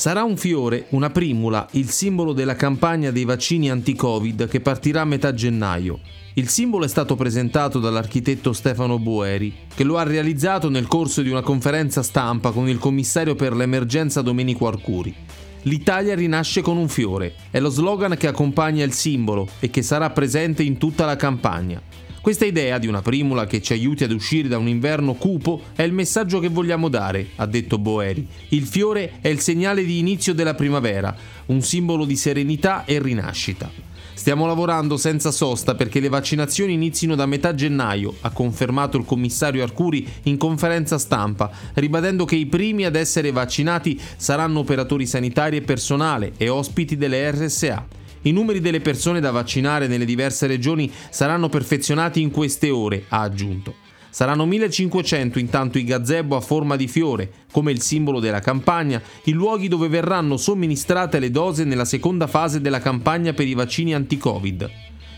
Sarà un fiore, una primula, il simbolo della campagna dei vaccini anti-Covid che partirà a metà gennaio. Il simbolo è stato presentato dall'architetto Stefano Boeri, che lo ha realizzato nel corso di una conferenza stampa con il commissario per l'emergenza Domenico Arcuri. L'Italia rinasce con un fiore, è lo slogan che accompagna il simbolo e che sarà presente in tutta la campagna. Questa idea di una primula che ci aiuti ad uscire da un inverno cupo è il messaggio che vogliamo dare, ha detto Boeri. Il fiore è il segnale di inizio della primavera, un simbolo di serenità e rinascita. Stiamo lavorando senza sosta perché le vaccinazioni inizino da metà gennaio, ha confermato il commissario Arcuri in conferenza stampa, ribadendo che i primi ad essere vaccinati saranno operatori sanitari e personale e ospiti delle RSA. I numeri delle persone da vaccinare nelle diverse regioni saranno perfezionati in queste ore, ha aggiunto. Saranno 1500 intanto i gazebo a forma di fiore, come il simbolo della campagna, i luoghi dove verranno somministrate le dose nella seconda fase della campagna per i vaccini anti-Covid.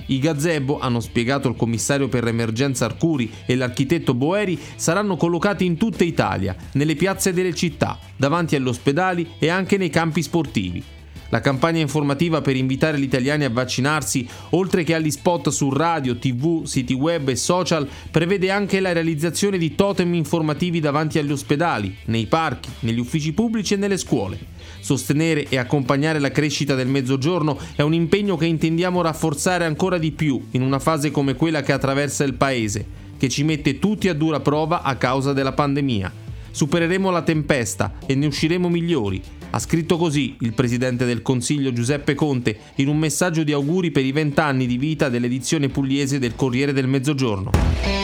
I gazebo, hanno spiegato il commissario per l'emergenza Arcuri e l'architetto Boeri, saranno collocati in tutta Italia, nelle piazze delle città, davanti agli ospedali e anche nei campi sportivi. La campagna informativa per invitare gli italiani a vaccinarsi, oltre che agli spot su radio, tv, siti web e social, prevede anche la realizzazione di totem informativi davanti agli ospedali, nei parchi, negli uffici pubblici e nelle scuole. Sostenere e accompagnare la crescita del mezzogiorno è un impegno che intendiamo rafforzare ancora di più in una fase come quella che attraversa il Paese, che ci mette tutti a dura prova a causa della pandemia. Supereremo la tempesta e ne usciremo migliori ha scritto così il presidente del Consiglio Giuseppe Conte in un messaggio di auguri per i vent'anni di vita dell'edizione pugliese del Corriere del Mezzogiorno.